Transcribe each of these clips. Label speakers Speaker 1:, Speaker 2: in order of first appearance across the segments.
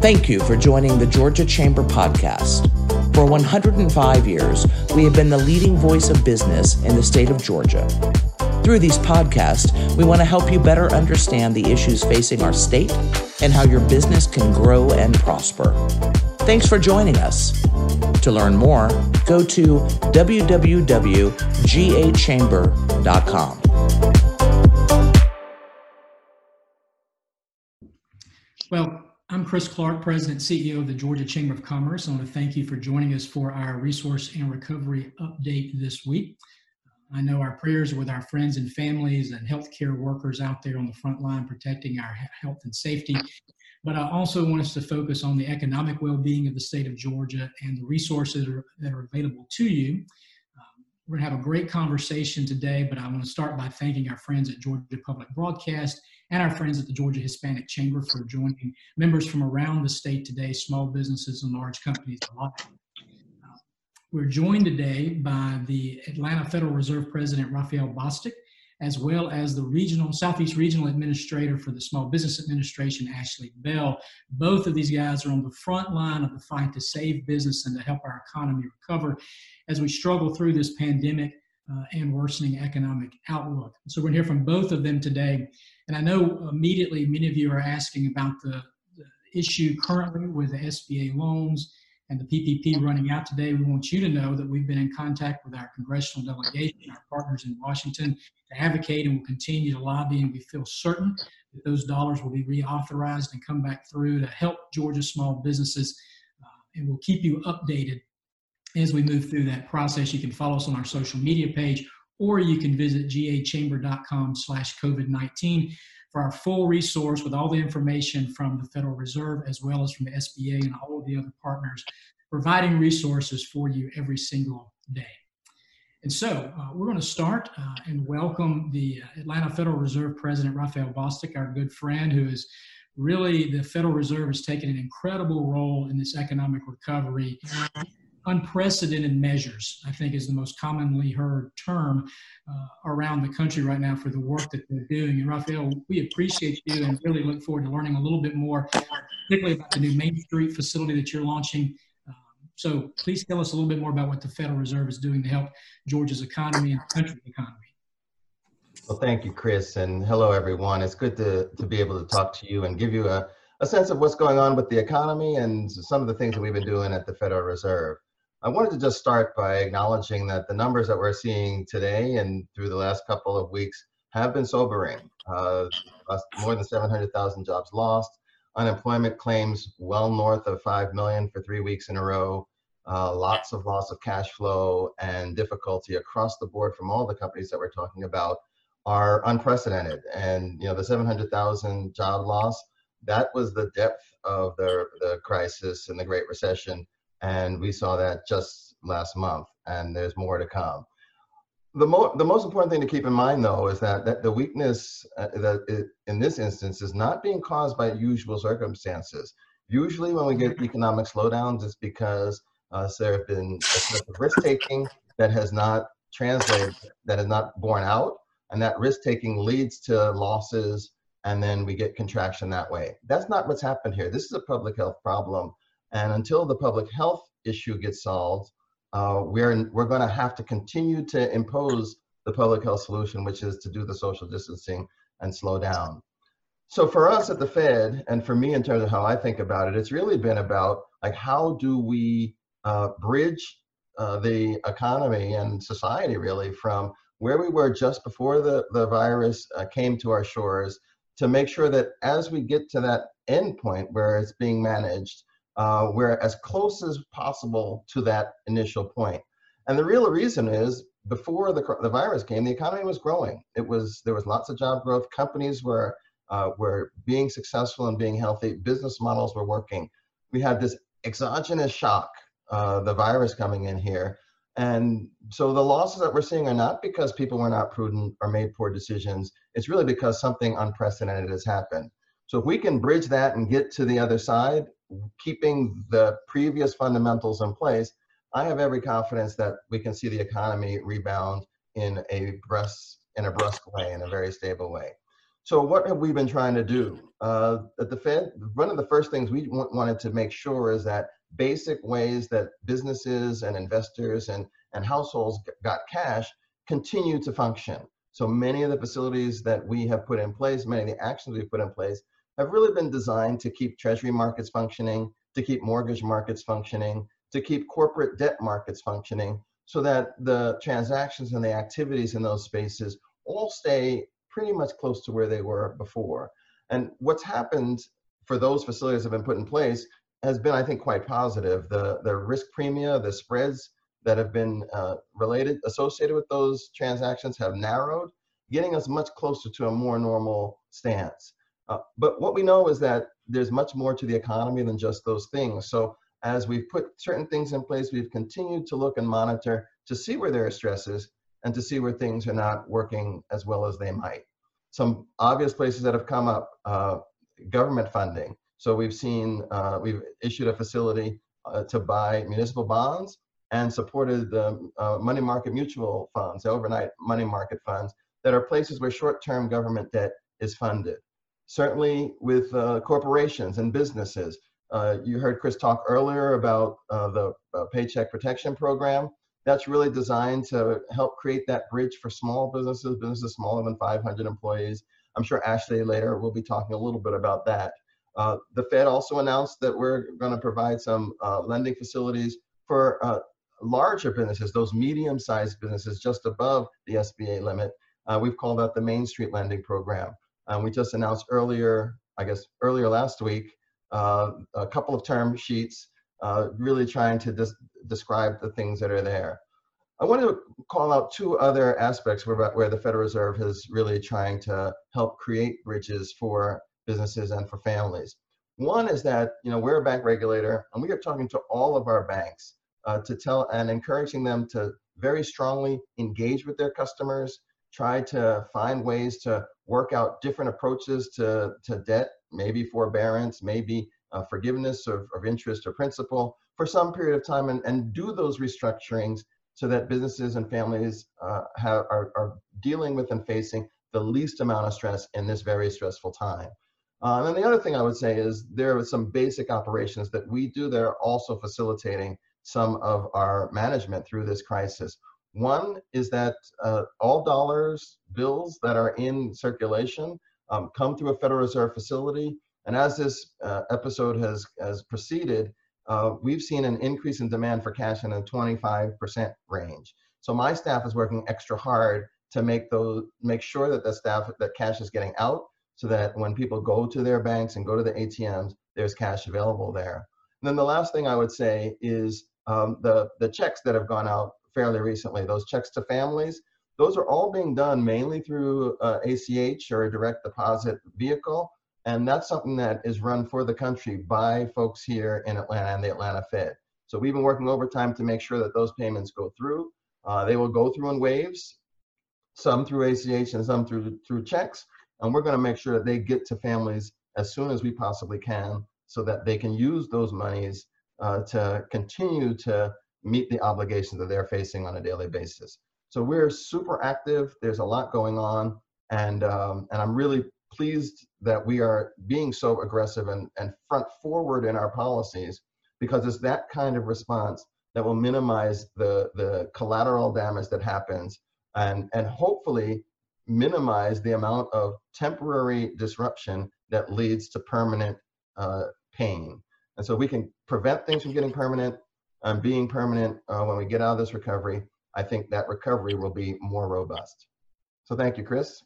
Speaker 1: Thank you for joining the Georgia Chamber podcast. For 105 years, we have been the leading voice of business in the state of Georgia. Through these podcasts, we want to help you better understand the issues facing our state and how your business can grow and prosper. Thanks for joining us. To learn more, go to www.gachamber.com.
Speaker 2: Well, I'm Chris Clark, President CEO of the Georgia Chamber of Commerce. I want to thank you for joining us for our resource and recovery update this week. I know our prayers are with our friends and families and healthcare workers out there on the front line protecting our health and safety. But I also want us to focus on the economic well being of the state of Georgia and the resources that are, that are available to you. Um, we're going to have a great conversation today, but I want to start by thanking our friends at Georgia Public Broadcast and our friends at the Georgia Hispanic Chamber for joining members from around the state today, small businesses and large companies alike. Uh, we're joined today by the Atlanta Federal Reserve President Rafael Bostic, as well as the regional Southeast Regional Administrator for the Small Business Administration, Ashley Bell. Both of these guys are on the front line of the fight to save business and to help our economy recover as we struggle through this pandemic uh, and worsening economic outlook. So we're going to hear from both of them today. And I know immediately many of you are asking about the, the issue currently with the SBA loans and the PPP running out today. We want you to know that we've been in contact with our congressional delegation, our partners in Washington, to advocate and will continue to lobby. And we feel certain that those dollars will be reauthorized and come back through to help Georgia small businesses. Uh, and we'll keep you updated as we move through that process. You can follow us on our social media page, or you can visit gachamber.com slash COVID-19 for our full resource with all the information from the Federal Reserve as well as from the SBA and all of the other partners, providing resources for you every single day. And so uh, we're going to start uh, and welcome the Atlanta Federal Reserve President Rafael Bostic, our good friend, who is really the Federal Reserve has taken an incredible role in this economic recovery unprecedented measures, I think is the most commonly heard term uh, around the country right now for the work that they're doing. And Rafael, we appreciate you and really look forward to learning a little bit more, particularly about the new Main Street facility that you're launching. Um, so please tell us a little bit more about what the Federal Reserve is doing to help Georgia's economy and the country's economy.
Speaker 3: Well, thank you, Chris, and hello, everyone. It's good to, to be able to talk to you and give you a, a sense of what's going on with the economy and some of the things that we've been doing at the Federal Reserve. I wanted to just start by acknowledging that the numbers that we're seeing today and through the last couple of weeks have been sobering. Uh, more than 700,000 jobs lost, unemployment claims well north of 5 million for three weeks in a row, uh, lots of loss of cash flow and difficulty across the board from all the companies that we're talking about are unprecedented. And you know the 700,000 job loss, that was the depth of the, the crisis and the Great Recession and we saw that just last month, and there's more to come. The, mo- the most important thing to keep in mind, though, is that, that the weakness uh, that it, in this instance is not being caused by usual circumstances. Usually, when we get economic slowdowns, it's because uh, there have been risk taking that has not translated, that has not borne out, and that risk taking leads to losses, and then we get contraction that way. That's not what's happened here. This is a public health problem and until the public health issue gets solved, uh, we're, we're going to have to continue to impose the public health solution, which is to do the social distancing and slow down. So for us at the Fed, and for me in terms of how I think about it, it's really been about like how do we uh, bridge uh, the economy and society really from where we were just before the, the virus uh, came to our shores to make sure that as we get to that end point where it's being managed, uh, we're as close as possible to that initial point. And the real reason is before the, the virus came, the economy was growing. It was there was lots of job growth. Companies were uh, were being successful and being healthy. Business models were working. We had this exogenous shock, uh, the virus coming in here, and so the losses that we're seeing are not because people were not prudent or made poor decisions. It's really because something unprecedented has happened. So if we can bridge that and get to the other side, keeping the previous fundamentals in place, I have every confidence that we can see the economy rebound in a brusque, in a brusque way, in a very stable way. So what have we been trying to do? Uh, at the Fed, one of the first things we wanted to make sure is that basic ways that businesses and investors and, and households got cash continue to function. So many of the facilities that we have put in place, many of the actions we've put in place, have really been designed to keep treasury markets functioning, to keep mortgage markets functioning, to keep corporate debt markets functioning, so that the transactions and the activities in those spaces all stay pretty much close to where they were before. And what's happened for those facilities that have been put in place has been, I think, quite positive. The, the risk premia, the spreads that have been uh, related, associated with those transactions have narrowed, getting us much closer to a more normal stance. Uh, but what we know is that there's much more to the economy than just those things. So as we've put certain things in place, we've continued to look and monitor to see where there are stresses and to see where things are not working as well as they might. Some obvious places that have come up, uh, government funding. So we've seen, uh, we've issued a facility uh, to buy municipal bonds and supported the uh, money market mutual funds, the overnight money market funds, that are places where short-term government debt is funded. Certainly with uh, corporations and businesses. Uh, you heard Chris talk earlier about the Paycheck Protection Program that's really designed to help create that bridge for small businesses, businesses smaller than 500 employees. I'm sure Ashley later will be talking a little bit about that. Uh, the Fed also announced that we're going to provide some uh, lending facilities for uh, larger businesses, those medium-sized businesses just above the SBA limit. Uh, we've called that the Main Street Lending Program. And we just announced earlier, I guess earlier last week, uh, a couple of term sheets uh, really trying to describe the things that are there. I want to call out two other aspects where, where the Federal Reserve is really trying to help create bridges for businesses and for families. One is that you know we're a bank regulator and we are talking to all of our banks uh, to tell and encouraging them to very strongly engage with their customers, try to find ways to work out different approaches to, to debt, maybe forbearance, maybe uh, forgiveness of, of interest or principal for some period of time and, and do those restructurings so that businesses and families uh, have, are, are dealing with and facing the least amount of stress in this very stressful time. Um, and the other thing I would say is there are some basic operations that we do that are also facilitating some of our management through this crisis. One is that uh, all dollars, bills that are in circulation um, come through a Federal Reserve facility and as this uh, episode has, has proceeded, uh, we've seen an increase in demand for cash in the 25% range. So my staff is working extra hard to make those make sure that the staff that cash is getting out so that when people go to their banks and go to the ATMs, there's cash available there. And then the last thing I would say is um, the, the checks that have gone out fairly recently, those checks to families, those are all being done mainly through uh, ACH or a direct deposit vehicle. And that's something that is run for the country by folks here in Atlanta and the Atlanta Fed. So we've been working overtime to make sure that those payments go through. Uh, they will go through in waves, some through ACH and some through, through checks. And we're gonna make sure that they get to families as soon as we possibly can so that they can use those monies uh, to continue to meet the obligations that they're facing on a daily basis. So we're super active. There's a lot going on. And, um, and I'm really pleased that we are being so aggressive and, and front forward in our policies because it's that kind of response that will minimize the, the collateral damage that happens and, and hopefully minimize the amount of temporary disruption that leads to permanent uh, pain. And so we can prevent things from getting permanent and being permanent uh, when we get out of this recovery, I think that recovery will be more robust. So thank you, Chris.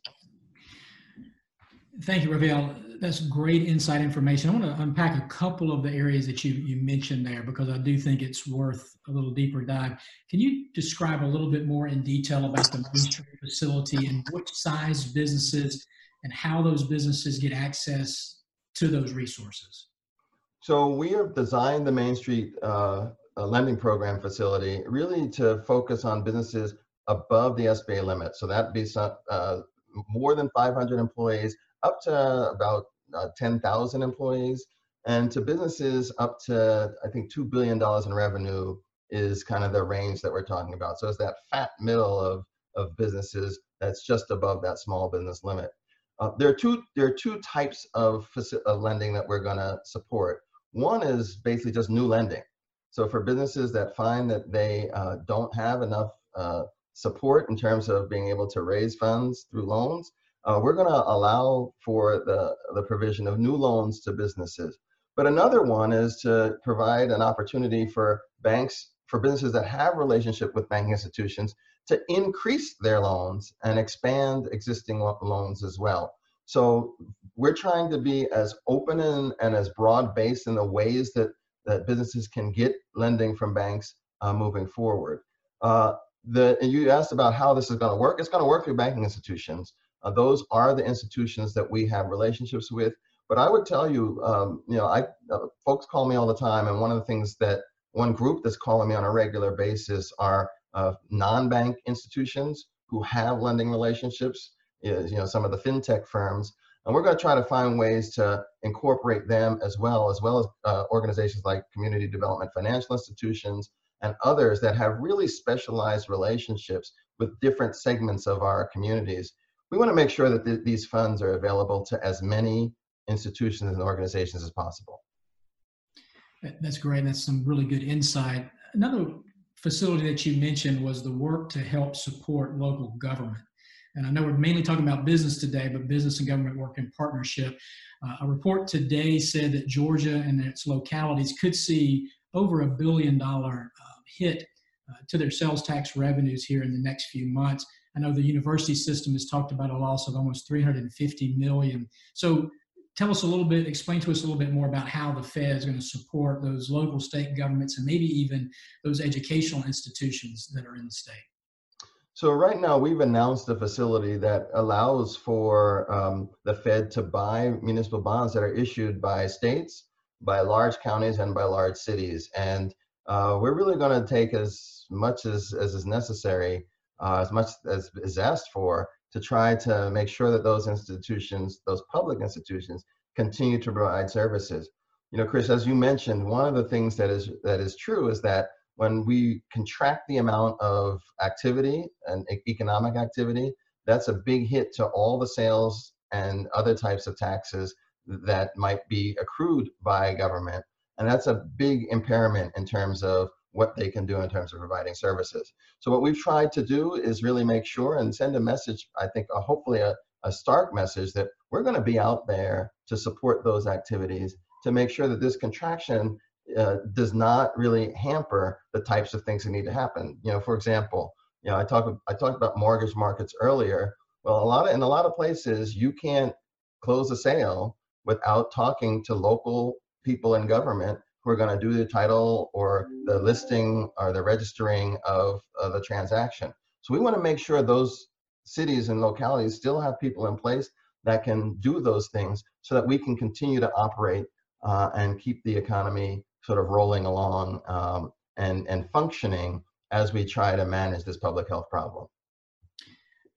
Speaker 2: Thank you, Rafael. That's great insight information. I want to unpack a couple of the areas that you, you mentioned there because I do think it's worth a little deeper dive. Can you describe a little bit more in detail about the Main Street facility and what size businesses and how those businesses get access to those resources?
Speaker 3: So we have designed the Main Street uh, lending program facility really to focus on businesses above the SBA limit. So that'd be some, uh, more than 500 employees up to about uh, 10,000 employees, and to businesses up to, I think, $2 billion in revenue is kind of the range that we're talking about. So it's that fat middle of, of businesses that's just above that small business limit. Uh, there are two there are two types of, of lending that we're going to support. One is basically just new lending. So for businesses that find that they uh, don't have enough uh, support in terms of being able to raise funds through loans, uh, we're going to allow for the, the provision of new loans to businesses. But another one is to provide an opportunity for banks, for businesses that have relationship with banking institutions to increase their loans and expand existing lo loans as well. So we're trying to be as open and, and as broad based in the ways that, that businesses can get lending from banks uh, moving forward. Uh, the, you asked about how this is going to work. It's going to work through banking institutions. Uh, those are the institutions that we have relationships with. But I would tell you, um, you know, I uh, folks call me all the time, and one of the things that one group that's calling me on a regular basis are uh, non-bank institutions who have lending relationships. Is, you know, some of the fintech firms, and we're going to try to find ways to incorporate them as well, as well as uh, organizations like community development financial institutions and others that have really specialized relationships with different segments of our communities we want to make sure that th these funds are available to as many institutions and organizations as possible.
Speaker 2: That's great. That's some really good insight. Another facility that you mentioned was the work to help support local government. And I know we're mainly talking about business today, but business and government work in partnership. Uh, a report today said that Georgia and its localities could see over a billion dollar uh, hit uh, to their sales tax revenues here in the next few months. I know the university system has talked about a loss of almost 350 million. So tell us a little bit, explain to us a little bit more about how the Fed is going to support those local state governments and maybe even those educational institutions that are in the state.
Speaker 3: So right now we've announced a facility that allows for um, the Fed to buy municipal bonds that are issued by states, by large counties, and by large cities. And uh, we're really going to take as much as, as is necessary uh, as much as is asked for to try to make sure that those institutions, those public institutions, continue to provide services. You know, Chris, as you mentioned, one of the things that is that is true is that when we contract the amount of activity and economic activity, that's a big hit to all the sales and other types of taxes that might be accrued by government. And that's a big impairment in terms of what they can do in terms of providing services. So what we've tried to do is really make sure and send a message, I think hopefully a, a stark message that we're going to be out there to support those activities to make sure that this contraction uh, does not really hamper the types of things that need to happen. You know, for example, you know, I talked I talked about mortgage markets earlier. Well, a lot of in a lot of places you can't close a sale without talking to local people in government who are going to do the title or the listing or the registering of, of the transaction. So we want to make sure those cities and localities still have people in place that can do those things so that we can continue to operate uh, and keep the economy sort of rolling along um, and, and functioning as we try to manage this public health problem.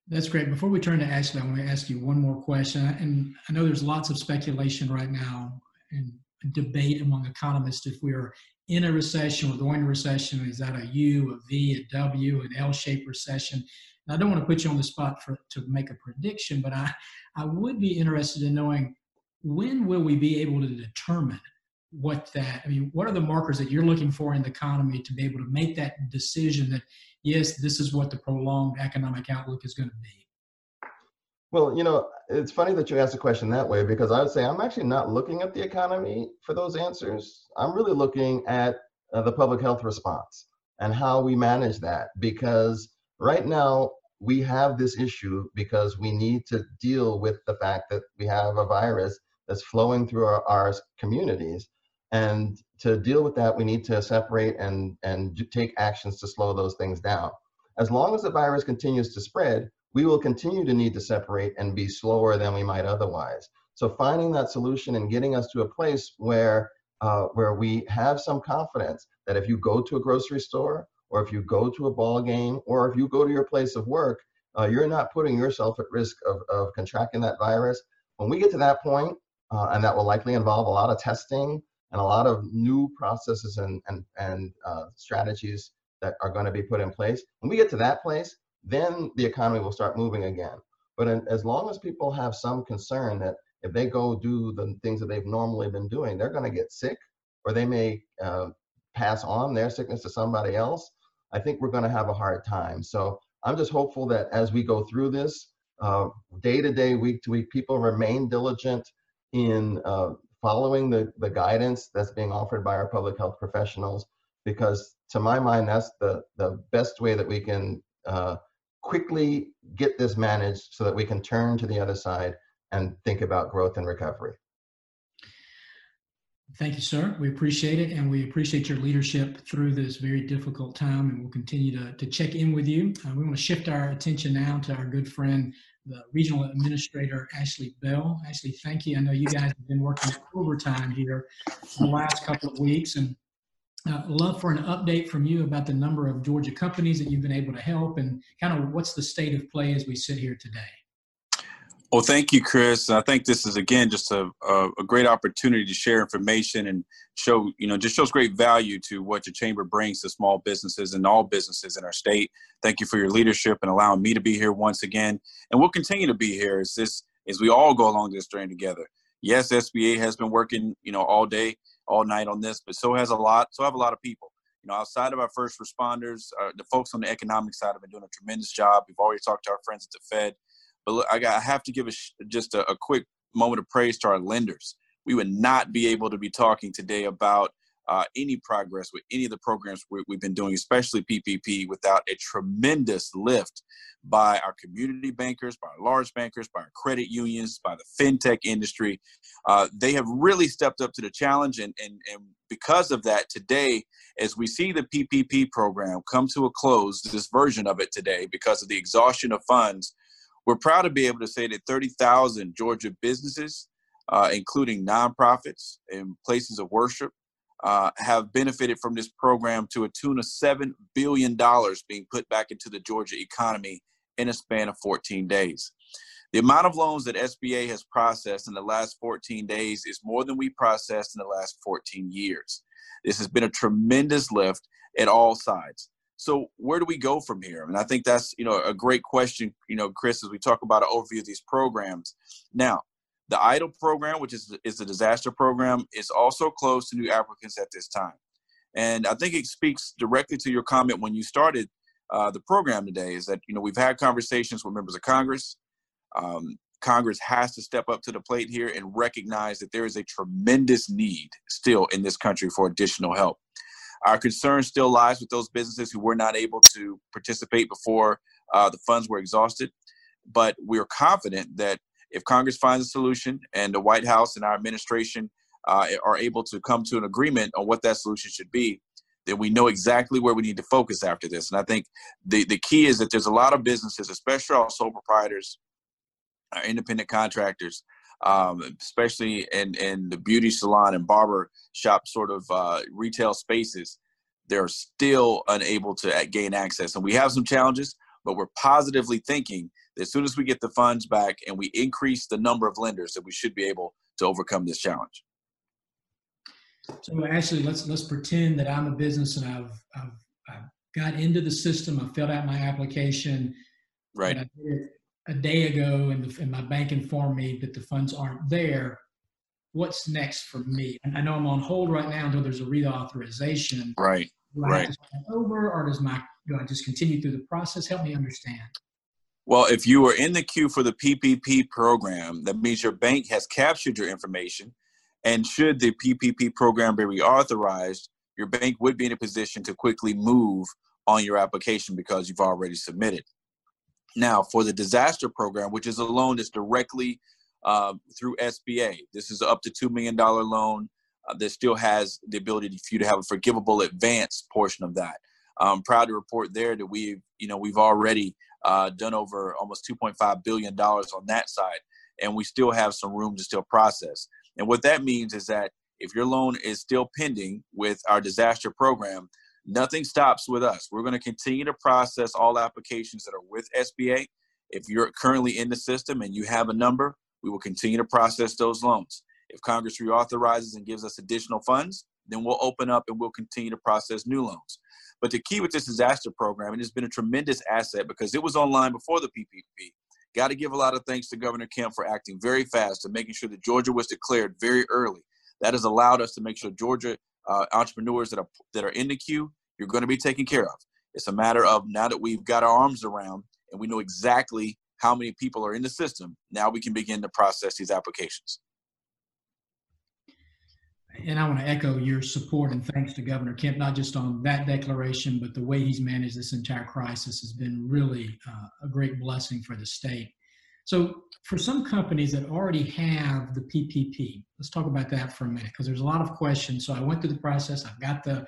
Speaker 2: That's great. Before we turn to Ashley, I want to ask you one more question. And I know there's lots of speculation right now, and debate among economists if we're in a recession, we're going to recession, is that a U, a V, a W, an L-shaped recession? And I don't want to put you on the spot for to make a prediction, but I, I would be interested in knowing when will we be able to determine what that, I mean, what are the markers that you're looking for in the economy to be able to make that decision that, yes, this is what the prolonged economic outlook is going to be?
Speaker 3: Well, you know, it's funny that you asked the question that way because I would say I'm actually not looking at the economy for those answers. I'm really looking at uh, the public health response and how we manage that because right now we have this issue because we need to deal with the fact that we have a virus that's flowing through our, our communities and to deal with that we need to separate and and take actions to slow those things down as long as the virus continues to spread we will continue to need to separate and be slower than we might otherwise. So finding that solution and getting us to a place where uh, where we have some confidence that if you go to a grocery store or if you go to a ball game or if you go to your place of work, uh, you're not putting yourself at risk of, of contracting that virus. When we get to that point, uh, and that will likely involve a lot of testing and a lot of new processes and, and, and uh, strategies that are going to be put in place. When we get to that place, then the economy will start moving again. But in, as long as people have some concern that if they go do the things that they've normally been doing, they're going to get sick or they may uh, pass on their sickness to somebody else, I think we're going to have a hard time. So I'm just hopeful that as we go through this, uh, day to day, week to week, people remain diligent in uh, following the, the guidance that's being offered by our public health professionals, because to my mind, that's the, the best way that we can uh, quickly get this managed so that we can turn to the other side and think about growth and recovery.
Speaker 2: Thank you, sir. We appreciate it, and we appreciate your leadership through this very difficult time, and we'll continue to, to check in with you. Uh, we want to shift our attention now to our good friend, the Regional Administrator, Ashley Bell. Ashley, thank you. I know you guys have been working overtime here the last couple of weeks, and uh, love for an update from you about the number of Georgia companies that you've been able to help, and kind of what's the state of play as we sit here today.
Speaker 4: Well, thank you, Chris. I think this is again just a, a, a, great opportunity to share information and show, you know, just shows great value to what your chamber brings to small businesses and all businesses in our state. Thank you for your leadership and allowing me to be here once again, and we'll continue to be here as this as we all go along this journey together. Yes, SBA has been working, you know, all day, all night on this, but so has a lot. So have a lot of people. You know, outside of our first responders, uh, the folks on the economic side have been doing a tremendous job. We've already talked to our friends at the Fed but I, got, I have to give a, just a, a quick moment of praise to our lenders. We would not be able to be talking today about uh, any progress with any of the programs we, have been doing, especially PPP, without a tremendous lift by our community bankers, by our large bankers, by our credit unions, by the fintech industry. Uh, they have really stepped up to the challenge, and, and, and because of that, today, as we see the PPP program come to a close, this version of it today, because of the exhaustion of funds, we're proud to be able to say that 30,000 Georgia businesses, uh, including nonprofits and places of worship, uh, have benefited from this program to a tune of $7 billion being put back into the Georgia economy in a span of 14 days. The amount of loans that SBA has processed in the last 14 days is more than we processed in the last 14 years. This has been a tremendous lift at all sides. So where do we go from here? I mean, I think that's you know a great question, you know, Chris, as we talk about an overview of these programs. Now, the EIDL program, which is is a disaster program, is also closed to new applicants at this time, and I think it speaks directly to your comment when you started uh, the program today. Is that you know we've had conversations with members of Congress. Um, Congress has to step up to the plate here and recognize that there is a tremendous need still in this country for additional help. Our concern still lies with those businesses who were not able to participate before uh, the funds were exhausted. But we're confident that if Congress finds a solution and the White House and our administration uh, are able to come to an agreement on what that solution should be, then we know exactly where we need to focus after this. And I think the, the key is that there's a lot of businesses, especially our sole proprietors, our independent contractors, um, especially in, in the beauty salon and barber shop sort of uh, retail spaces, they're still unable to gain access. And we have some challenges, but we're positively thinking that as soon as we get the funds back and we increase the number of lenders, that we should be able to overcome this challenge.
Speaker 2: So actually, let's let's pretend that I'm a business and I've I've, I've got into the system. I filled out my application.
Speaker 4: Right.
Speaker 2: I did it a day ago and, the, and my bank informed me that the funds aren't there, what's next for me? And I know I'm on hold right now until there's a reauthorization.
Speaker 4: Right. Right.
Speaker 2: over, or does my do I just continue through the process? Help me understand.
Speaker 4: Well, if you are in the queue for the PPP program, that means your bank has captured your information, and should the PPP program be reauthorized, your bank would be in a position to quickly move on your application because you've already submitted. Now, for the disaster program, which is a loan that's directly uh, through SBA, this is up to $2 million loan uh, that still has the ability for you to have a forgivable advance portion of that. I'm proud to report there that we've, you know, we've already uh, done over almost 2.5 billion dollars on that side, and we still have some room to still process. And what that means is that if your loan is still pending with our disaster program, nothing stops with us. We're going to continue to process all applications that are with SBA. If you're currently in the system and you have a number, we will continue to process those loans. If Congress reauthorizes and gives us additional funds, then we'll open up and we'll continue to process new loans. But the key with this disaster program, and it's been a tremendous asset because it was online before the PPP, got to give a lot of thanks to Governor Kemp for acting very fast and making sure that Georgia was declared very early. That has allowed us to make sure Georgia uh, entrepreneurs that are that are in the queue, you're going to be taken care of. It's a matter of now that we've got our arms around and we know exactly how many people are in the system, now we can begin to process these applications.
Speaker 2: And I want to echo your support and thanks to Governor Kemp, not just on that declaration, but the way he's managed this entire crisis has been really uh, a great blessing for the state. So, for some companies that already have the PPP, let's talk about that for a minute because there's a lot of questions. So, I went through the process, I've got the,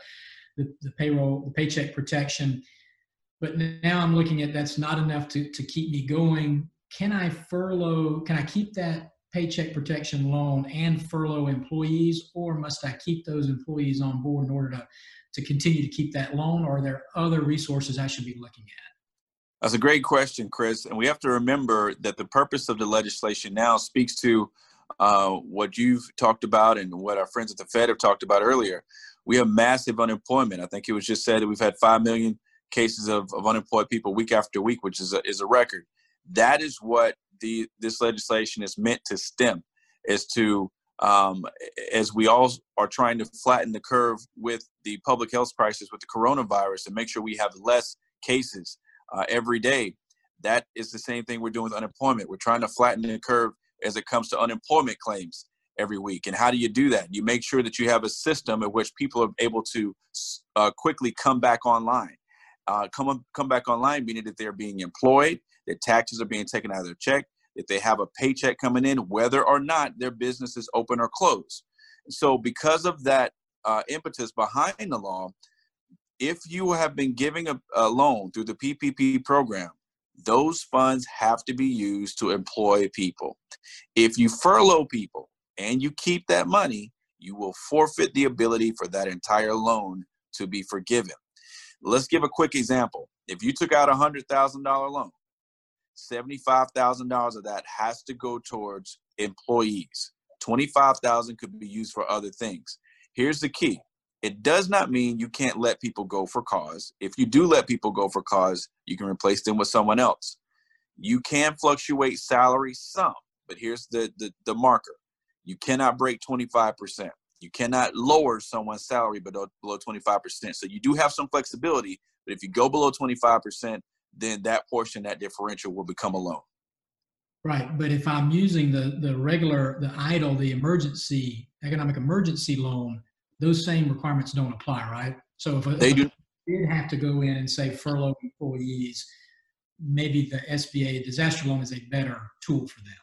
Speaker 2: the, the payroll, the paycheck protection, but now I'm looking at that's not enough to, to keep me going. Can I furlough? Can I keep that paycheck protection loan and furlough employees, or must I keep those employees on board in order to, to continue to keep that loan? Or are there other resources I should be looking at?
Speaker 4: That's a great question, Chris. And we have to remember that the purpose of the legislation now speaks to uh, what you've talked about and what our friends at the Fed have talked about earlier. We have massive unemployment. I think it was just said that we've had 5 million cases of, of unemployed people week after week, which is a, is a record. That is what the this legislation is meant to stem, is to um, as we all are trying to flatten the curve with the public health crisis with the coronavirus and make sure we have less cases uh, every day. That is the same thing we're doing with unemployment. We're trying to flatten the curve as it comes to unemployment claims every week. And how do you do that? You make sure that you have a system in which people are able to uh, quickly come back online uh, come come back online, meaning that they're being employed, that taxes are being taken out of their check, that they have a paycheck coming in, whether or not their business is open or closed. So, because of that uh, impetus behind the law, if you have been giving a, a loan through the PPP program, those funds have to be used to employ people. If you furlough people and you keep that money, you will forfeit the ability for that entire loan to be forgiven. Let's give a quick example. If you took out a hundred thousand dollar loan, seventy-five thousand dollars of that has to go towards employees. Twenty-five thousand could be used for other things. Here's the key: it does not mean you can't let people go for cause. If you do let people go for cause, you can replace them with someone else. You can fluctuate salary some, but here's the the, the marker: you cannot break twenty-five percent. You cannot lower someone's salary below, below 25%. So you do have some flexibility, but if you go below 25%, then that portion, that differential will become a loan.
Speaker 2: Right. But if I'm using the, the regular, the EIDL, the emergency, economic emergency loan, those same requirements don't apply, right? So if,
Speaker 4: they
Speaker 2: if
Speaker 4: do.
Speaker 2: did have to go in and say furlough employees, maybe the SBA disaster loan is a better tool for them.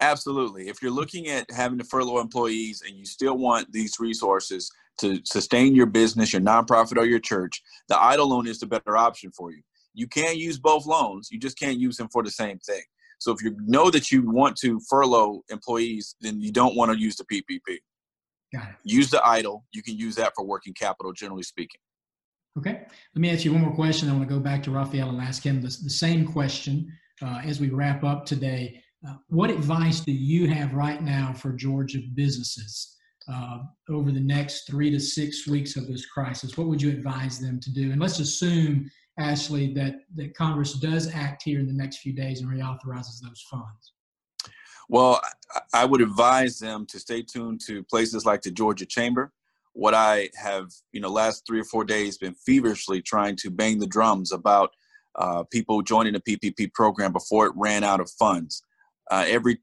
Speaker 4: Absolutely. If you're looking at having to furlough employees and you still want these resources to sustain your business, your nonprofit, or your church, the EIDL loan is the better option for you. You can use both loans, you just can't use them for the same thing. So if you know that you want to furlough employees, then you don't want to use the PPP.
Speaker 2: Got it.
Speaker 4: Use the EIDL. You can use that for working capital, generally speaking.
Speaker 2: Okay. Let me ask you one more question. I want to go back to Rafael and ask him the, the same question uh, as we wrap up today. Uh, what advice do you have right now for Georgia businesses uh, over the next three to six weeks of this crisis? What would you advise them to do? And let's assume, Ashley, that, that Congress does act here in the next few days and reauthorizes those funds.
Speaker 4: Well, I would advise them to stay tuned to places like the Georgia Chamber. What I have, you know, last three or four days been feverishly trying to bang the drums about uh, people joining the PPP program before it ran out of funds. Uh, every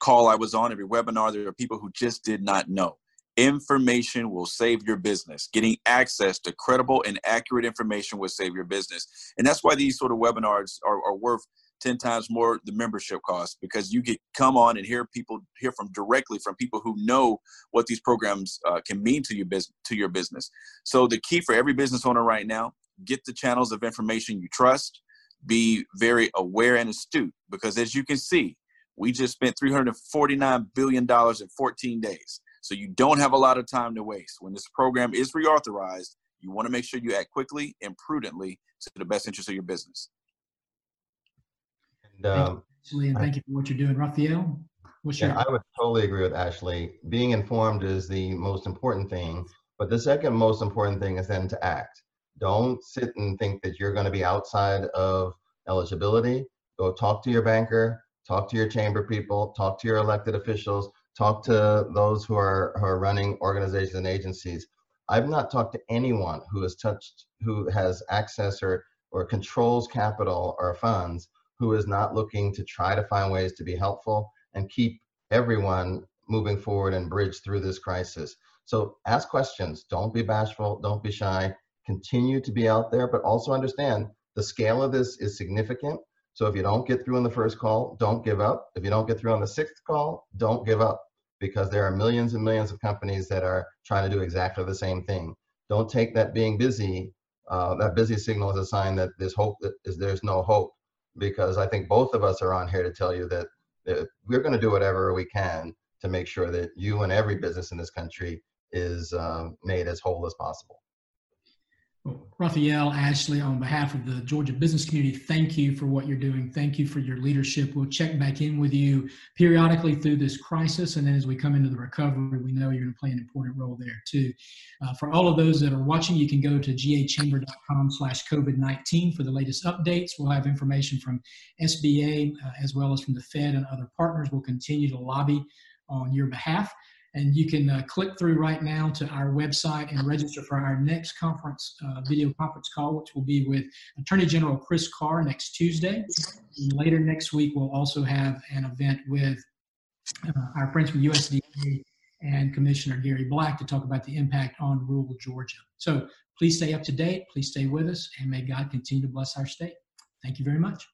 Speaker 4: call I was on, every webinar, there are people who just did not know. Information will save your business. Getting access to credible and accurate information will save your business. And that's why these sort of webinars are, are worth 10 times more the membership cost because you get come on and hear people hear from directly from people who know what these programs uh, can mean to your business to your business so the key for every business owner right now get the channels of information you trust be very aware and astute because as you can see we just spent $349 billion in 14 days. So you don't have a lot of time to waste. When this program is reauthorized, you want to make sure you act quickly and prudently to the best interest of your business.
Speaker 2: And, um, Ashley, and thank you for what you're doing. Rafael,
Speaker 3: what's yeah, your- I would totally agree with Ashley. Being informed is the most important thing, but the second most important thing is then to act. Don't sit and think that you're going to be outside of eligibility. Go talk to your banker, talk to your chamber people, talk to your elected officials, talk to those who are, who are running organizations and agencies. I've not talked to anyone who has touched, who has access or, or controls capital or funds, who is not looking to try to find ways to be helpful and keep everyone moving forward and bridge through this crisis. So ask questions. Don't be bashful. Don't be shy. Continue to be out there, but also understand the scale of this is significant. So if you don't get through on the first call, don't give up. If you don't get through on the sixth call, don't give up because there are millions and millions of companies that are trying to do exactly the same thing. Don't take that being busy, uh, that busy signal as a sign that there's hope there's no hope because I think both of us are on here to tell you that, we're going to do whatever we can to make sure that you and every business in this country is uh, made as whole as possible.
Speaker 2: Rafael, Ashley, on behalf of the Georgia business community, thank you for what you're doing. Thank you for your leadership. We'll check back in with you periodically through this crisis. And then as we come into the recovery, we know you're going to play an important role there too. Uh, for all of those that are watching, you can go to gachamber.com slash COVID-19 for the latest updates. We'll have information from SBA uh, as well as from the Fed and other partners. We'll continue to lobby on your behalf. And you can uh, click through right now to our website and register for our next conference, uh, video conference call, which will be with Attorney General Chris Carr next Tuesday. And later next week, we'll also have an event with uh, our friends from USDA and Commissioner Gary Black to talk about the impact on rural Georgia. So please stay up to date, please stay with us, and may God continue to bless our state. Thank you very much.